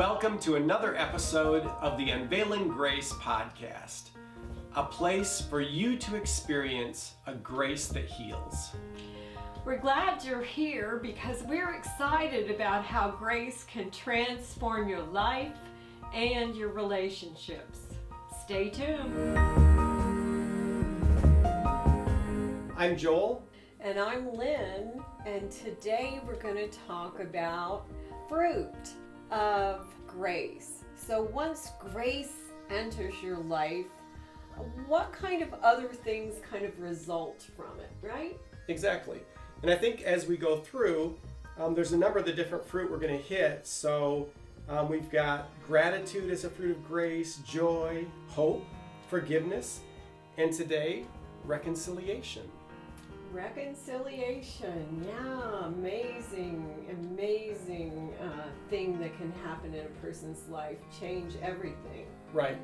Welcome to another episode of the Unveiling Grace podcast, a place for you to experience a grace that heals. We're glad you're here because we're excited about how grace can transform your life and your relationships. Stay tuned. I'm Joel. And I'm Lynn, and today we're going to talk about fruit of grace. So once grace enters your life, what kind of other things kind of result from it, right? Exactly. And I think as we go through, um, there's a number of the different fruit we're going to hit. So um, we've got gratitude as a fruit of grace, joy, hope, forgiveness, and today, reconciliation. Reconciliation, yeah, amazing, amazing uh, thing that can happen in a person's life, change everything. Right.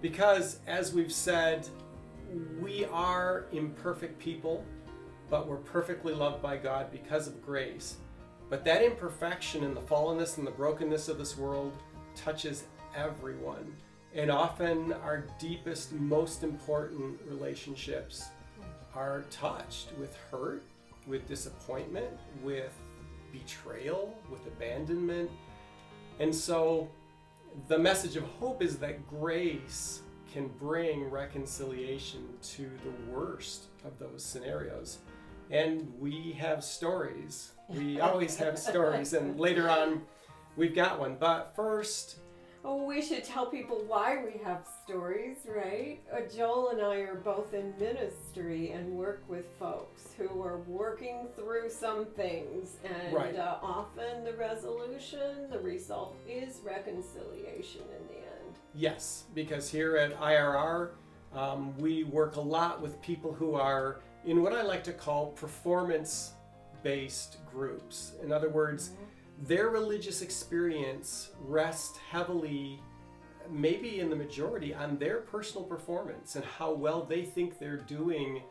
Because as we've said, we are imperfect people, but we're perfectly loved by God because of grace. But that imperfection and the fallenness and the brokenness of this world touches everyone. And often our deepest, most important relationships are touched with hurt, with disappointment, with betrayal, with abandonment. And so the message of hope is that grace can bring reconciliation to the worst of those scenarios. And we have stories. We always have stories. And later on, we've got one. But first, Oh, we should tell people why we have stories, right? Uh, Joel and I are both in ministry and work with folks who are working through some things, and Right. uh, often the resolution, the result is reconciliation in the end. yes, because here at IRR, um, we work a lot with people who are in what I like to call performance based groups. In other words, their religious experience rests heavily, maybe in the majority, on their personal performance and how well they think they're doing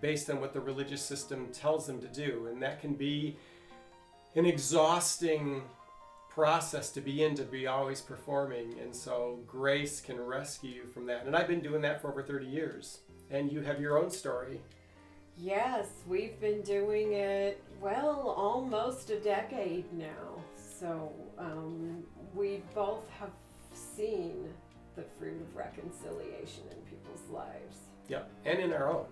based on what the religious system tells them to do. And that can be an exhausting process to be in to be always performing. And so grace can rescue you from that. And I've been doing that for over 30 years. And you have your own story. Yes, we've been doing it, well, almost a decade now. So um, we both have seen the fruit of reconciliation in people's lives. Yep. And in our own.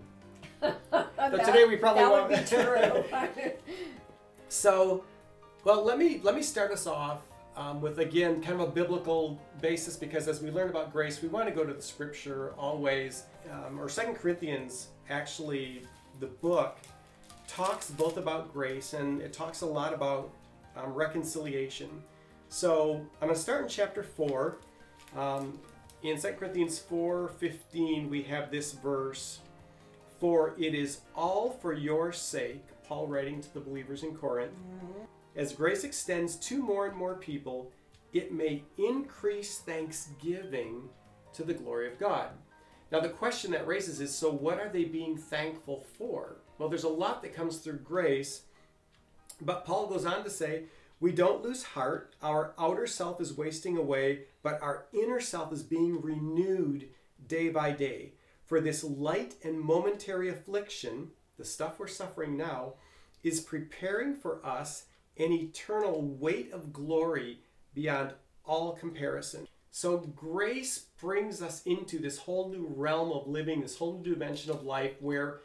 but today we probably that won't. would be true. So, well, let me let me start us off um, with again kind of a biblical basis because as we learn about grace, we want to go to the Scripture always. Um, or Second Corinthians, actually, the book talks both about grace and it talks a lot about um, reconciliation. So I'm going to start in chapter four. Um, in 2 Corinthians 4:15, we have this verse. For it is all for your sake, Paul writing to the believers in Corinth, as grace extends to more and more people, it may increase thanksgiving to the glory of God. Now, the question that raises is so, what are they being thankful for? Well, there's a lot that comes through grace, but Paul goes on to say, we don't lose heart. Our outer self is wasting away, but our inner self is being renewed day by day. For this light and momentary affliction, the stuff we're suffering now, is preparing for us an eternal weight of glory beyond all comparison. So, grace brings us into this whole new realm of living, this whole new dimension of life where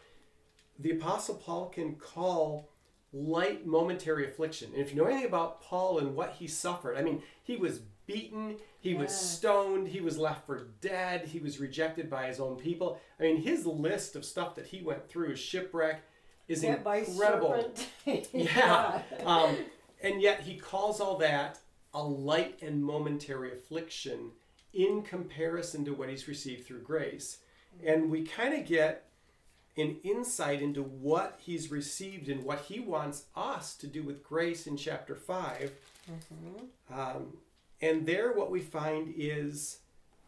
the Apostle Paul can call light momentary affliction. And if you know anything about Paul and what he suffered, I mean, he was beaten, he was stoned, he was left for dead, he was rejected by his own people. I mean, his list of stuff that he went through, shipwreck, is by incredible. serpent. Yeah. Um, and yet he calls all that a light and momentary affliction in comparison to what he's received through grace. And we kind of get an insight into what he's received and what he wants us to do with grace in chapter 5. Um, and there, what we find is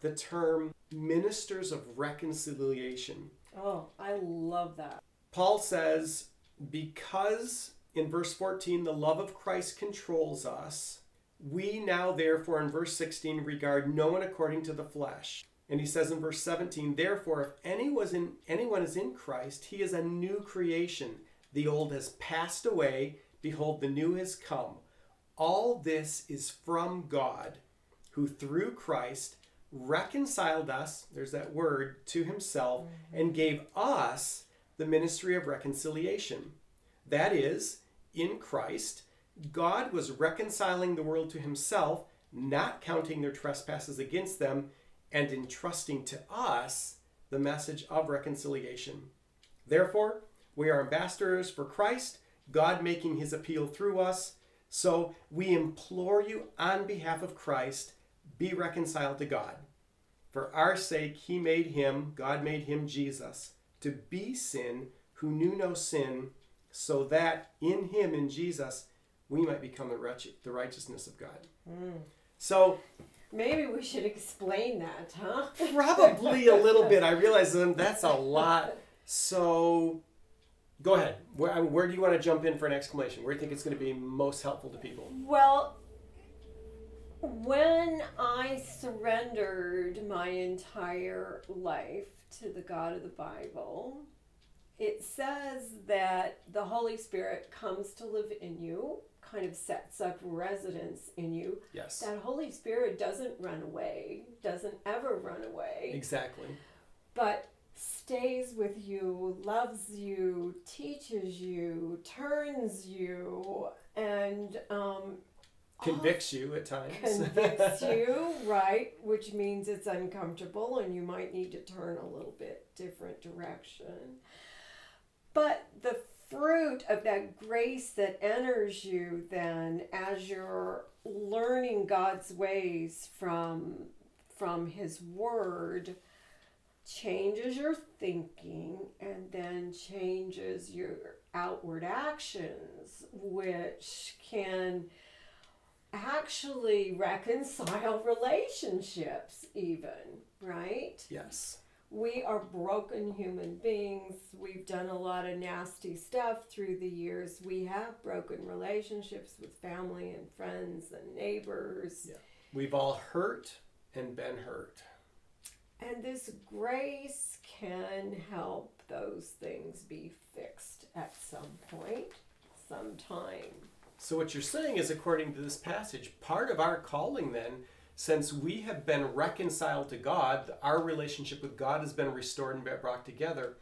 the term ministers of reconciliation. Oh, I love that. Paul says, because in verse 14, the love of Christ controls us, We now, therefore, in verse 16, regard no one according to the flesh. And he says in verse 17, Therefore, if anyone was in, anyone is in Christ, he is a new creation. The old has passed away. Behold, the new has come. All this is from God, who through Christ reconciled us, there's that word, to himself, mm-hmm. and gave us the ministry of reconciliation. That is, in Christ, God was reconciling the world to himself, not counting their trespasses against them, and entrusting to us the message of reconciliation. Therefore, we are ambassadors for Christ, God making his appeal through us. So we implore you on behalf of Christ, be reconciled to God. For our sake, he made him, God made him Jesus, to be sin who knew no sin, so that in him, in Jesus, we might become the, wretched, the righteousness of God. Hmm. So, Maybe we should explain that, huh? probably a little bit. I realize that's a lot. So, go ahead. Where, where do you want to jump in for an exclamation? Where do you think it's going to be most helpful to people? Well, when I surrendered my entire life to the God of the Bible, it says that the Holy Spirit comes to live in you, kind of sets up residence in you. Yes. That Holy Spirit doesn't run away, doesn't ever run away, Exactly. but stays with you, loves you, teaches you, turns you, and um, Convicts you at times. convicts you, right? Which means it's uncomfortable and you might need to turn a little bit different direction. But the fruit of that grace that enters you then as you're learning God's ways from from his word changes your thinking and then changes your outward actions which can actually reconcile relationships even right yes. We are broken human beings we've done a lot of nasty stuff through the years we have broken relationships with family and friends and neighbors Yeah. We've all hurt and been hurt. and this grace can help those things be fixed at some point sometime So, what you're saying is, according to this passage, part of our calling then, since we have been reconciled to God, our relationship with God has been restored and brought together.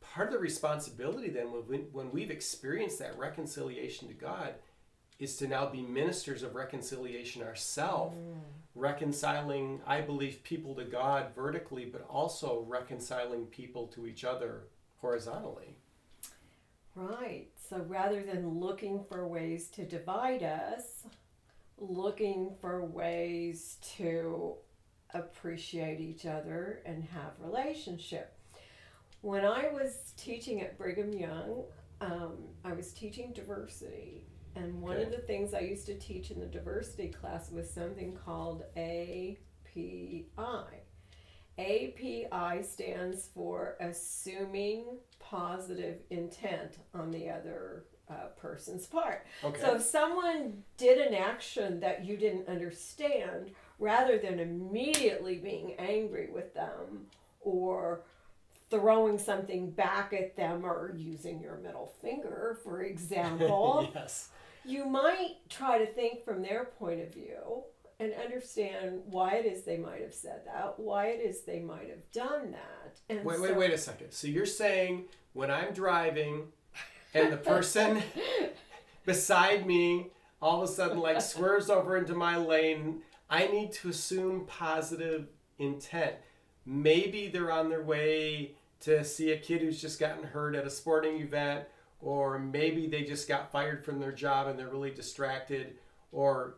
Part of the responsibility then, when, we, when we've experienced that reconciliation to God, is to now be ministers of reconciliation ourselves, mm. reconciling, I believe, people to God vertically, but also reconciling people to each other horizontally. Right. So rather than looking for ways to divide us, looking for ways to appreciate each other and have relationship. When I was teaching at Brigham Young, um, I was teaching diversity, and one of the things I used to teach in the diversity class was something called API. API stands for assuming positive intent on the other uh, person's part. Okay. So if someone did an action that you didn't understand, rather than immediately being angry with them or throwing something back at them or using your middle finger, for example, yes. you might try to think from their point of view and understand why it is they might have said that, why it is they might have done that. And Wait, so, wait, wait a second. So you're saying when I'm driving and the person beside me all of a sudden like swerves over into my lane, I need to assume positive intent. Maybe they're on their way to see a kid who's just gotten hurt at a sporting event, or maybe they just got fired from their job and they're really distracted, or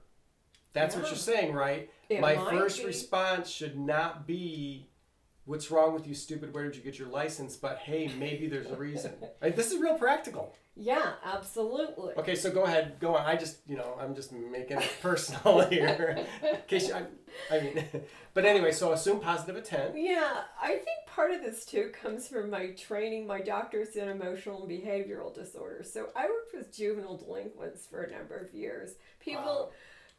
that's what you're saying, right? It My first be. response should not be, "What's wrong with you, stupid? Where did you get your license?" But hey, maybe there's a reason. Like, this is real practical. Yeah, absolutely. Okay, so go ahead, go on. I just, you know, I'm just making it personal here, in case you, I, I mean, but anyway, so assume positive intent. Yeah, I think part of this too comes from my training. My doctor's in emotional and behavioral disorders. So I worked with juvenile delinquents for a number of years. People Wow.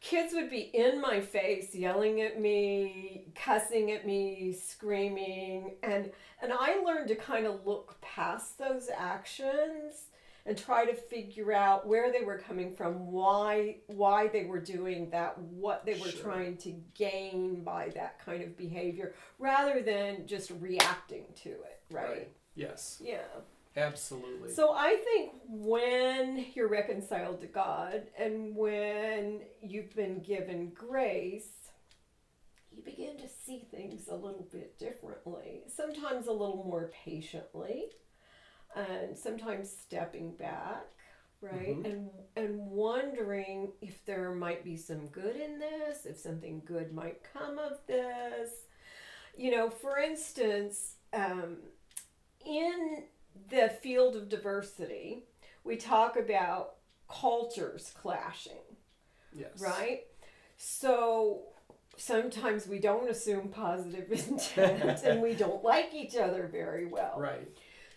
Kids would be in my face yelling at me cussing at me screaming. And and i learned to kind of look past those actions and try to figure out where they were coming from why why they were doing that what they were Sure. trying to gain by that kind of behavior rather than just reacting to it right, Yes, yeah absolutely. so I think when you're reconciled to God and when you've been given grace, you begin to see things a little bit differently. Sometimes a little more patiently, and sometimes stepping back, right? Mhm. And and wondering if there might be some good in this, if something good might come of this. You know, for instance, um, in the field of diversity, we talk about cultures clashing, yes. right? So sometimes we don't assume positive intent and we don't like each other very well. Right.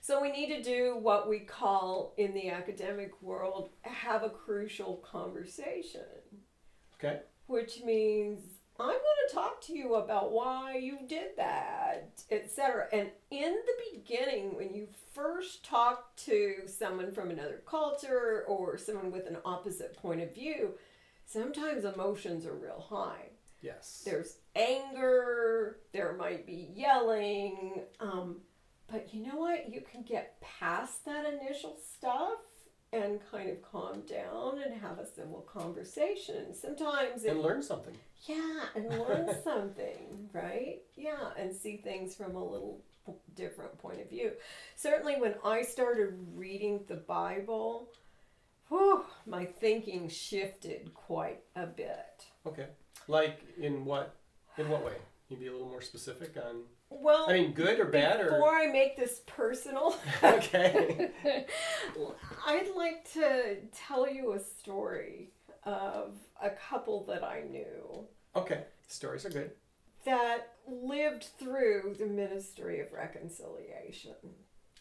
So we need to do what we call in the academic world have a crucial conversation, Okay. which means I'm going to talk to you about why you did that, etc. And in the beginning, when you first talk to someone from another culture or someone with an opposite point of view, sometimes emotions are real high. Yes. There's anger, there might be yelling, um, but you know what? You can get past that initial stuff and kind of calm down and have a civil conversation. Sometimes it and learn something. yeah, and learn something, right? Yeah, and see things from a little p- different point of view. Certainly, when I started reading the Bible, whew, my thinking shifted quite a bit. Okay. Like in what in what way? Can you be a little more specific on Well, I mean good or bad or before I make this personal, Okay. I'd like to tell you a story of a couple that I knew. Okay. Stories are good. that lived through the ministry of reconciliation.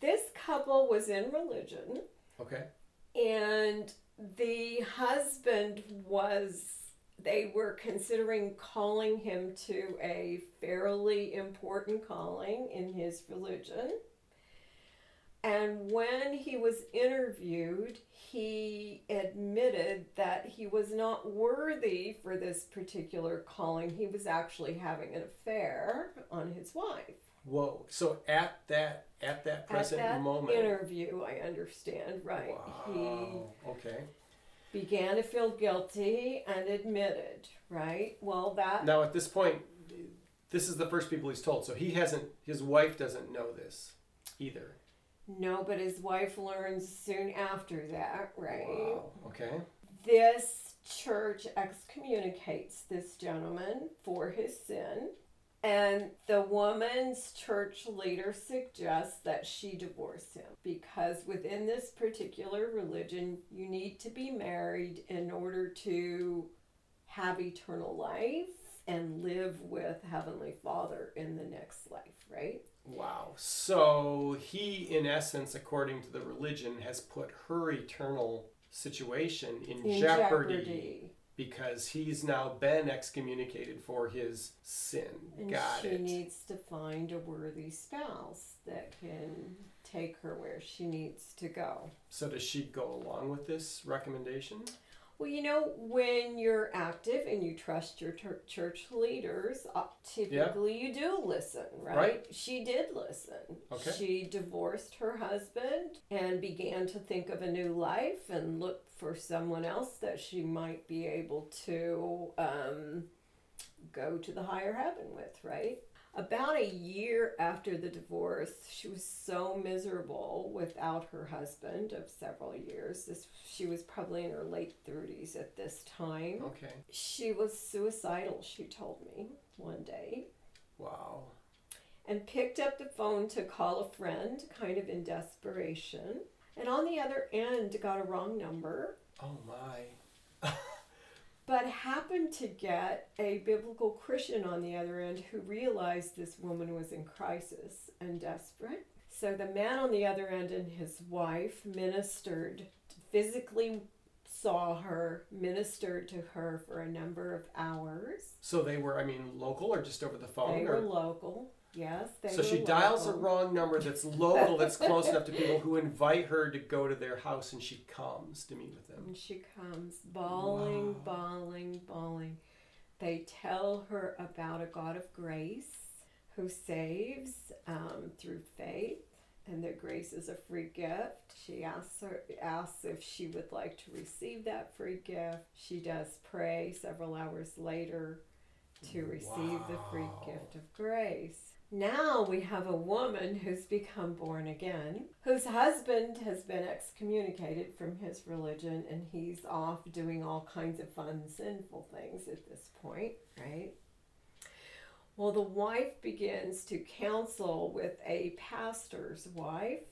This couple was in religion, Okay. and the husband was, they were considering calling him to a fairly important calling in his religion. And when he was interviewed, he admitted that he was not worthy for this particular calling. He was actually having an affair on his wife. Whoa. So at that at that present At that moment. interview, I understand, right? Wow. Okay. Began to feel guilty and admitted, right? Well, that Now at this point, this is the first people he's told. So he hasn't. His wife doesn't know this either. no, but his wife learns soon after that, right? Wow. Okay. this church excommunicates this gentleman for his sin and the woman's church leader suggests that she divorce him because within this particular religion you need to be married in order to have eternal life and live with heavenly father in the next life right? Wow. So he, in essence, according to the religion, has put her eternal situation in, in jeopardy, jeopardy because he's now been excommunicated for his sin. And Got she it. needs to find a worthy spouse that can take her where she needs to go. so does she go along with this recommendation? Well, you know, when you're active and you trust your tur church leaders, uh, typically you do listen, right? Right. She did listen. Okay. She divorced her husband and began to think of a new life and look for someone else that she might be able to um, go to the higher heaven with, right? About a year after the divorce, she was so miserable without her husband of several years. This, she was probably in her late 30s at this time. Okay. She was suicidal, she told me one day, Wow. and picked up the phone to call a friend, kind of in desperation. And on the other end, got a wrong number Oh my. but happened to get a biblical Christian on the other end who realized this woman was in crisis and desperate. So the man on the other end and his wife ministered, physically saw her, ministered to her for a number of hours. So they were, I mean, local or just over the phone? They or- were local. Yes, they so she dials a wrong number that's local, that's close enough to people who invite her to go to their house, and she comes to meet with them. And she comes bawling, Wow. bawling, bawling. They tell her about a God of grace who saves um, through faith, and that grace is a free gift. She asks her asks if she would like to receive that free gift. She does pray several hours later to receive the free gift of grace. Now we have a woman who's become born again, whose husband has been excommunicated from his religion, and he's off doing all kinds of fun, sinful things at this point, right? Well, the wife begins to counsel with a pastor's wife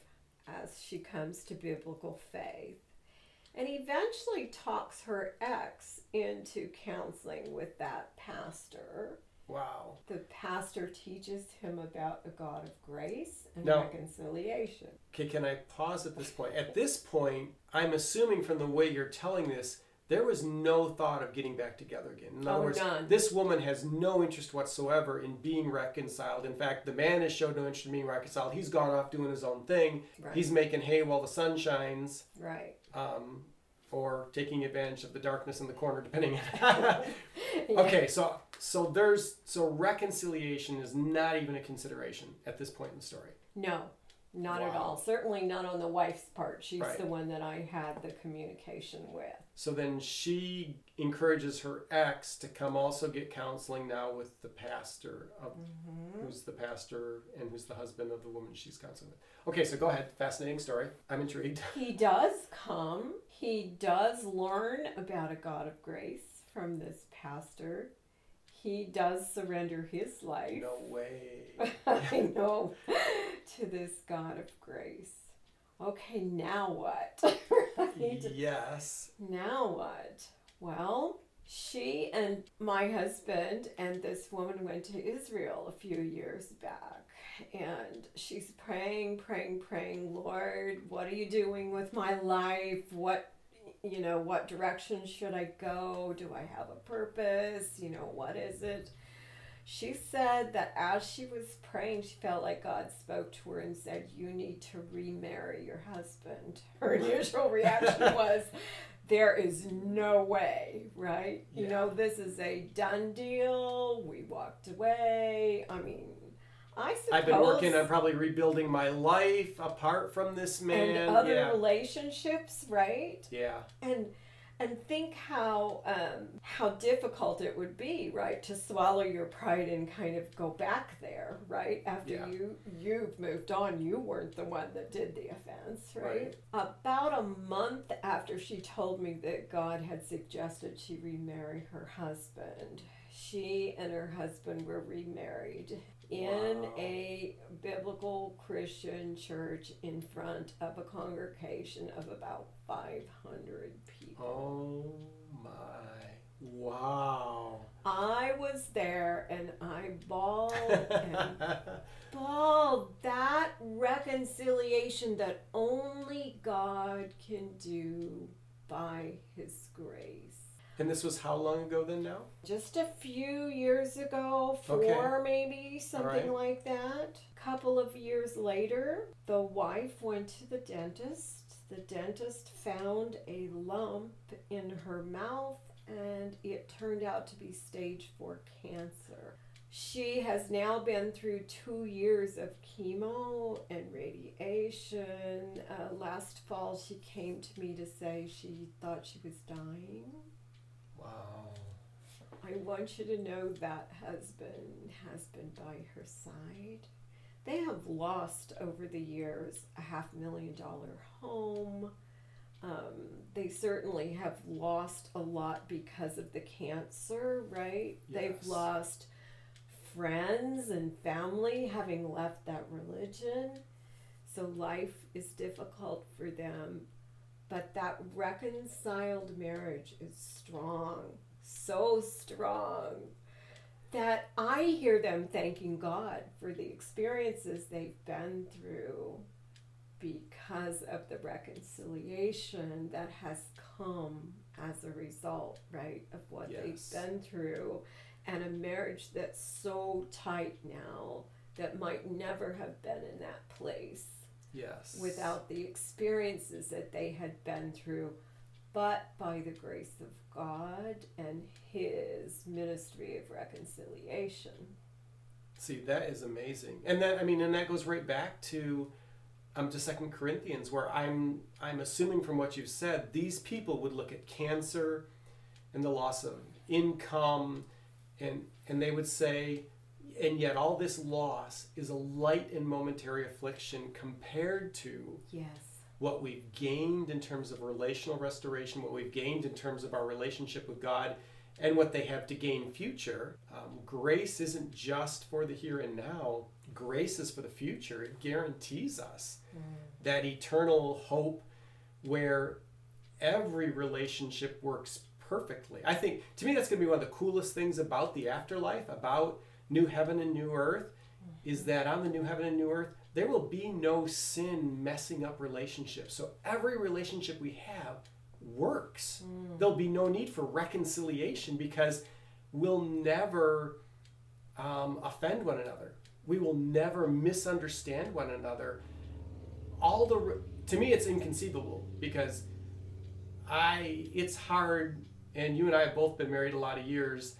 as she comes to biblical faith and eventually talks her ex into counseling with that pastor. Wow. The pastor teaches him about a God of grace and Now- reconciliation. Okay, can I pause at this point? At this point, I'm assuming from the way you're telling this, there was no thought of getting back together again. In other Oh, words, none. this woman has no interest whatsoever in being reconciled. In fact, the man has showed no interest in being reconciled. He's gone off doing his own thing. Right. He's making hay while the sun shines, Right. um, or taking advantage of the darkness in the corner, depending. okay, so so there's so reconciliation is not even a consideration at this point in the story. No, not at all. Certainly not on the wife's part. She's Right. the one that I had the communication with. So then she encourages her ex to come also get counseling now with the pastor of mm-hmm. who's the pastor and who's the husband of the woman she's counseling with. Okay, so go ahead. Fascinating story. I'm intrigued. He does come. He does learn about a God of grace from this pastor. He does surrender his life. No way. I know to this God of grace. Okay, now what? Right? yes. Now what? Well, she and my husband and this woman went to Israel a few years back. And she's praying, praying, praying, Lord, what are you doing with my life? What, you know, what direction should I go? Do I have a purpose? You know, what is it? She said that as she was praying, she felt like God spoke to her and said, You need to remarry your husband. Her initial reaction was, There is no way, right? You know, this is a done deal. We walked away. I mean, I suppose. I've been working on probably rebuilding my life apart from this man. and other yeah. relationships, right? yeah. and and think how um, how difficult it would be, right, to swallow your pride and kind of go back there, right, after Yeah. you you've moved on. You weren't the one that did the offense, right? Right. About a month after she told me that God had suggested she remarry her husband, she and her husband were remarried in Wow. a biblical Christian church in front of a congregation of about 500 people. Oh my. Wow. I was there and I bawled and bawled that reconciliation that only God can do by His grace. And this was how long ago then now? just a few years ago, four Okay. maybe, something right. like that. A Couple of years later, the wife went to the dentist. The dentist found a lump in her mouth and it turned out to be stage 4 cancer. She has now been through two years of chemo and radiation. Uh, last fall, she came to me to say she thought she was dying. Want you to know that husband has been by her side. They have lost over the years a half million dollar home. Um, they certainly have lost a lot because of the cancer, right? Yes. They've lost friends and family having left that religion. So life is difficult for them. But that reconciled marriage is strong, so strong that I hear them thanking God for the experiences they've been through because of the reconciliation that has come as a result, right, of what Yes. they've been through, and a marriage that's so tight now that might never have been in that place Yes. without the experiences that they had been through, but by the grace of God and His ministry of reconciliation. See, that is amazing. And that I mean, and that goes right back to um to Second Corinthians, where I'm I'm assuming from what you've said, these people would look at cancer and the loss of income and and they would say and yet all this loss is a light and momentary affliction compared to Yes. What we've gained in terms of relational restoration, what we've gained in terms of our relationship with God, and what they have to gain future. Um, grace isn't just for the here and now, grace is for the future. It guarantees us that eternal hope where every relationship works perfectly. I think, to me, that's going to be one of the coolest things about the afterlife, about new heaven and new earth, is that on the new heaven and new earth, there will be no sin messing up relationships. So every relationship we have works. There'll be no need for reconciliation because we'll never um, offend one another. We will never misunderstand one another. All the re- to me, it's inconceivable because I it's hard, and you and I have both been married a lot of years.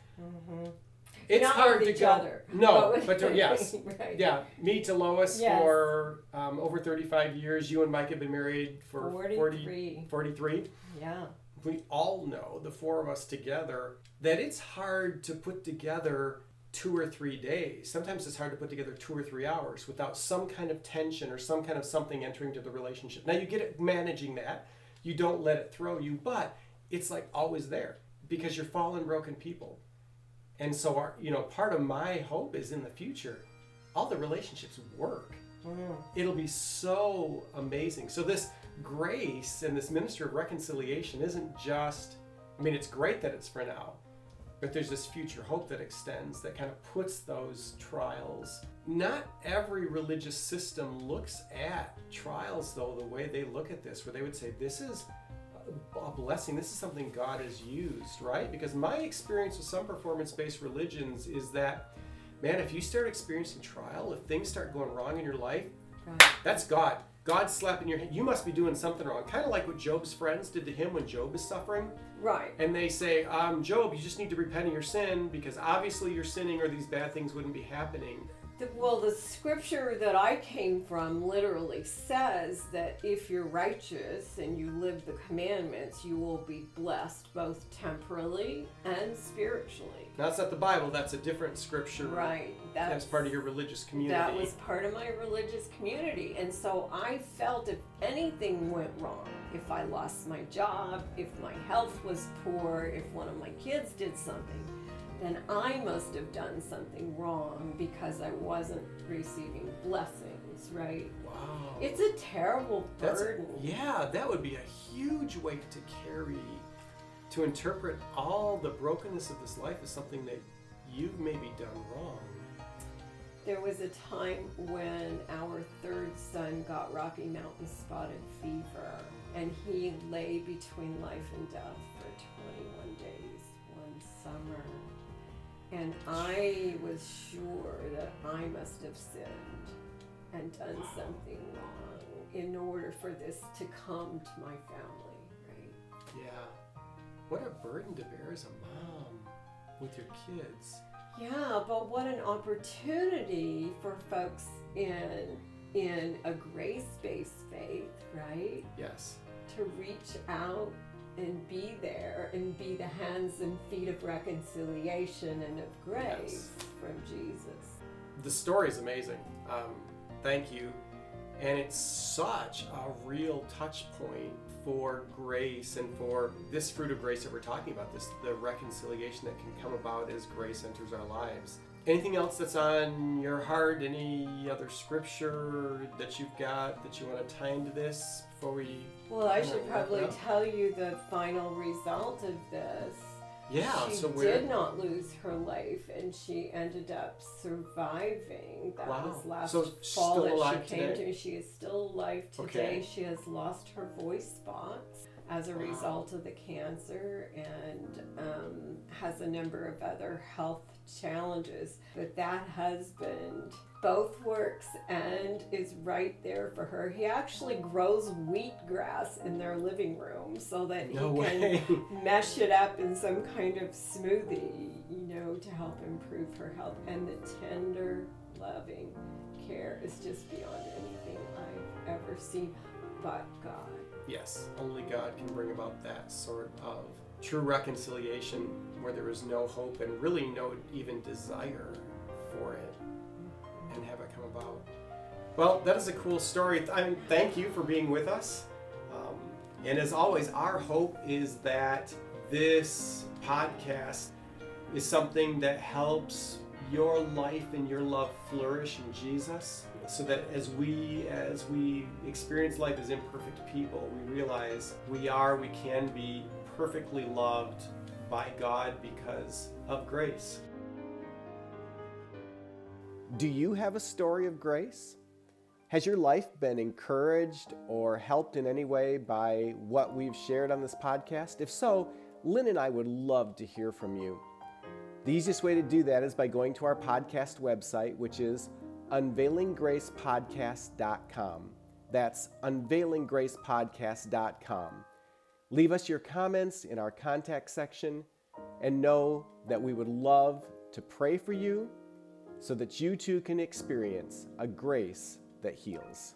It's Not hard with to each go. other. No, with- but to, yes, right. yeah, me to Lois Yes. for um, over 35 years. You and Mike have been married for 40, 43. 43. Yeah. We all know, the four of us together, that it's hard to put together two or three days. Sometimes it's hard to put together two or three hours without some kind of tension or some kind of something entering to the relationship. Now, you get it managing that, you don't let it throw you, but it's like always there because you're fallen, broken people. And so, our, you know, part of my hope is in the future, all the relationships work. Mm-hmm. It'll be so amazing. So, this grace and this ministry of reconciliation isn't just, I mean, it's great that it's for now, but there's this future hope that extends that kind of puts those trials. Not every religious system looks at trials, though, the way they look at this, where they would say, this is a blessing. This is something God has used, right? Because my experience with some performance based religions is that, man, if you start experiencing trial, if things start going wrong in your life, Right. that's God. God's slapping your hand. You must be doing something wrong. Kind of like what Job's friends did to him when Job is suffering. Right. And they say, um, Job, you just need to repent of your sin because obviously you're sinning or these bad things wouldn't be happening. The, well, the scripture that I came from literally says that if you're righteous and you live the commandments, you will be blessed both temporally and spiritually. That's not the Bible, that's a different scripture. Right. That's That's part of your religious community. That was part of my religious community. And so I felt if anything went wrong, if I lost my job, if my health was poor, if one of my kids did something, then I must have done something wrong because I wasn't receiving blessings, right? wow. It's a terrible That's burden. yeah, that would be a huge weight to carry. To interpret all the brokenness of this life as something that you've maybe done wrong. There was a time when our third son got Rocky Mountain spotted fever, and he lay between life and death for 21 days one summer. And I was sure that I must have sinned and done something wrong in order for this to come to my family, right? Yeah. What a burden to bear as a mom with your kids. Yeah, but what an opportunity for folks in in a grace-based faith, right? Yes. To reach out and be there and be the hands and feet of reconciliation and of grace Yes. from Jesus. The story is amazing. Um, thank you. And it's such a real touch point for grace and for this fruit of grace that we're talking about, this the reconciliation that can come about as grace enters our lives. Anything else that's on your heart? Any other scripture that you've got that you want to tie into this before we Well, I should probably tell you the final result of this. Yeah, she so did not lose her life, and she ended up surviving. That Wow. was last So fall still that alive she came today? to. She is still alive today. Okay. She has lost her voice box as a Wow. result of the cancer, and um, has a number of other health challenges. But that husband both works and is right there for her. He actually grows wheatgrass in their living room so that no he can way. mesh it up in some kind of smoothie, you know, to help improve her health. And the tender, loving care is just beyond anything I've ever seen but God. yes, only God can bring about that sort of true reconciliation where there is no hope and really no even desire for it and have it come about. Well, that is a cool story. I thank you for being with us. Um, and as always, our hope is that this podcast is something that helps your life and your love flourish in Jesus so that as we as we experience life as imperfect people we realize we are we can be perfectly loved by God because of grace. Do you have a story of grace? Has your life been encouraged or helped in any way by what we've shared on this podcast? If so, Lynn and I would love to hear from you. The easiest way to do that is by going to our podcast website, which is unveilinggracepodcast.com. That's unveilinggracepodcast.com. Leave us your comments in our contact section and know that we would love to pray for you so that you too can experience a grace that heals.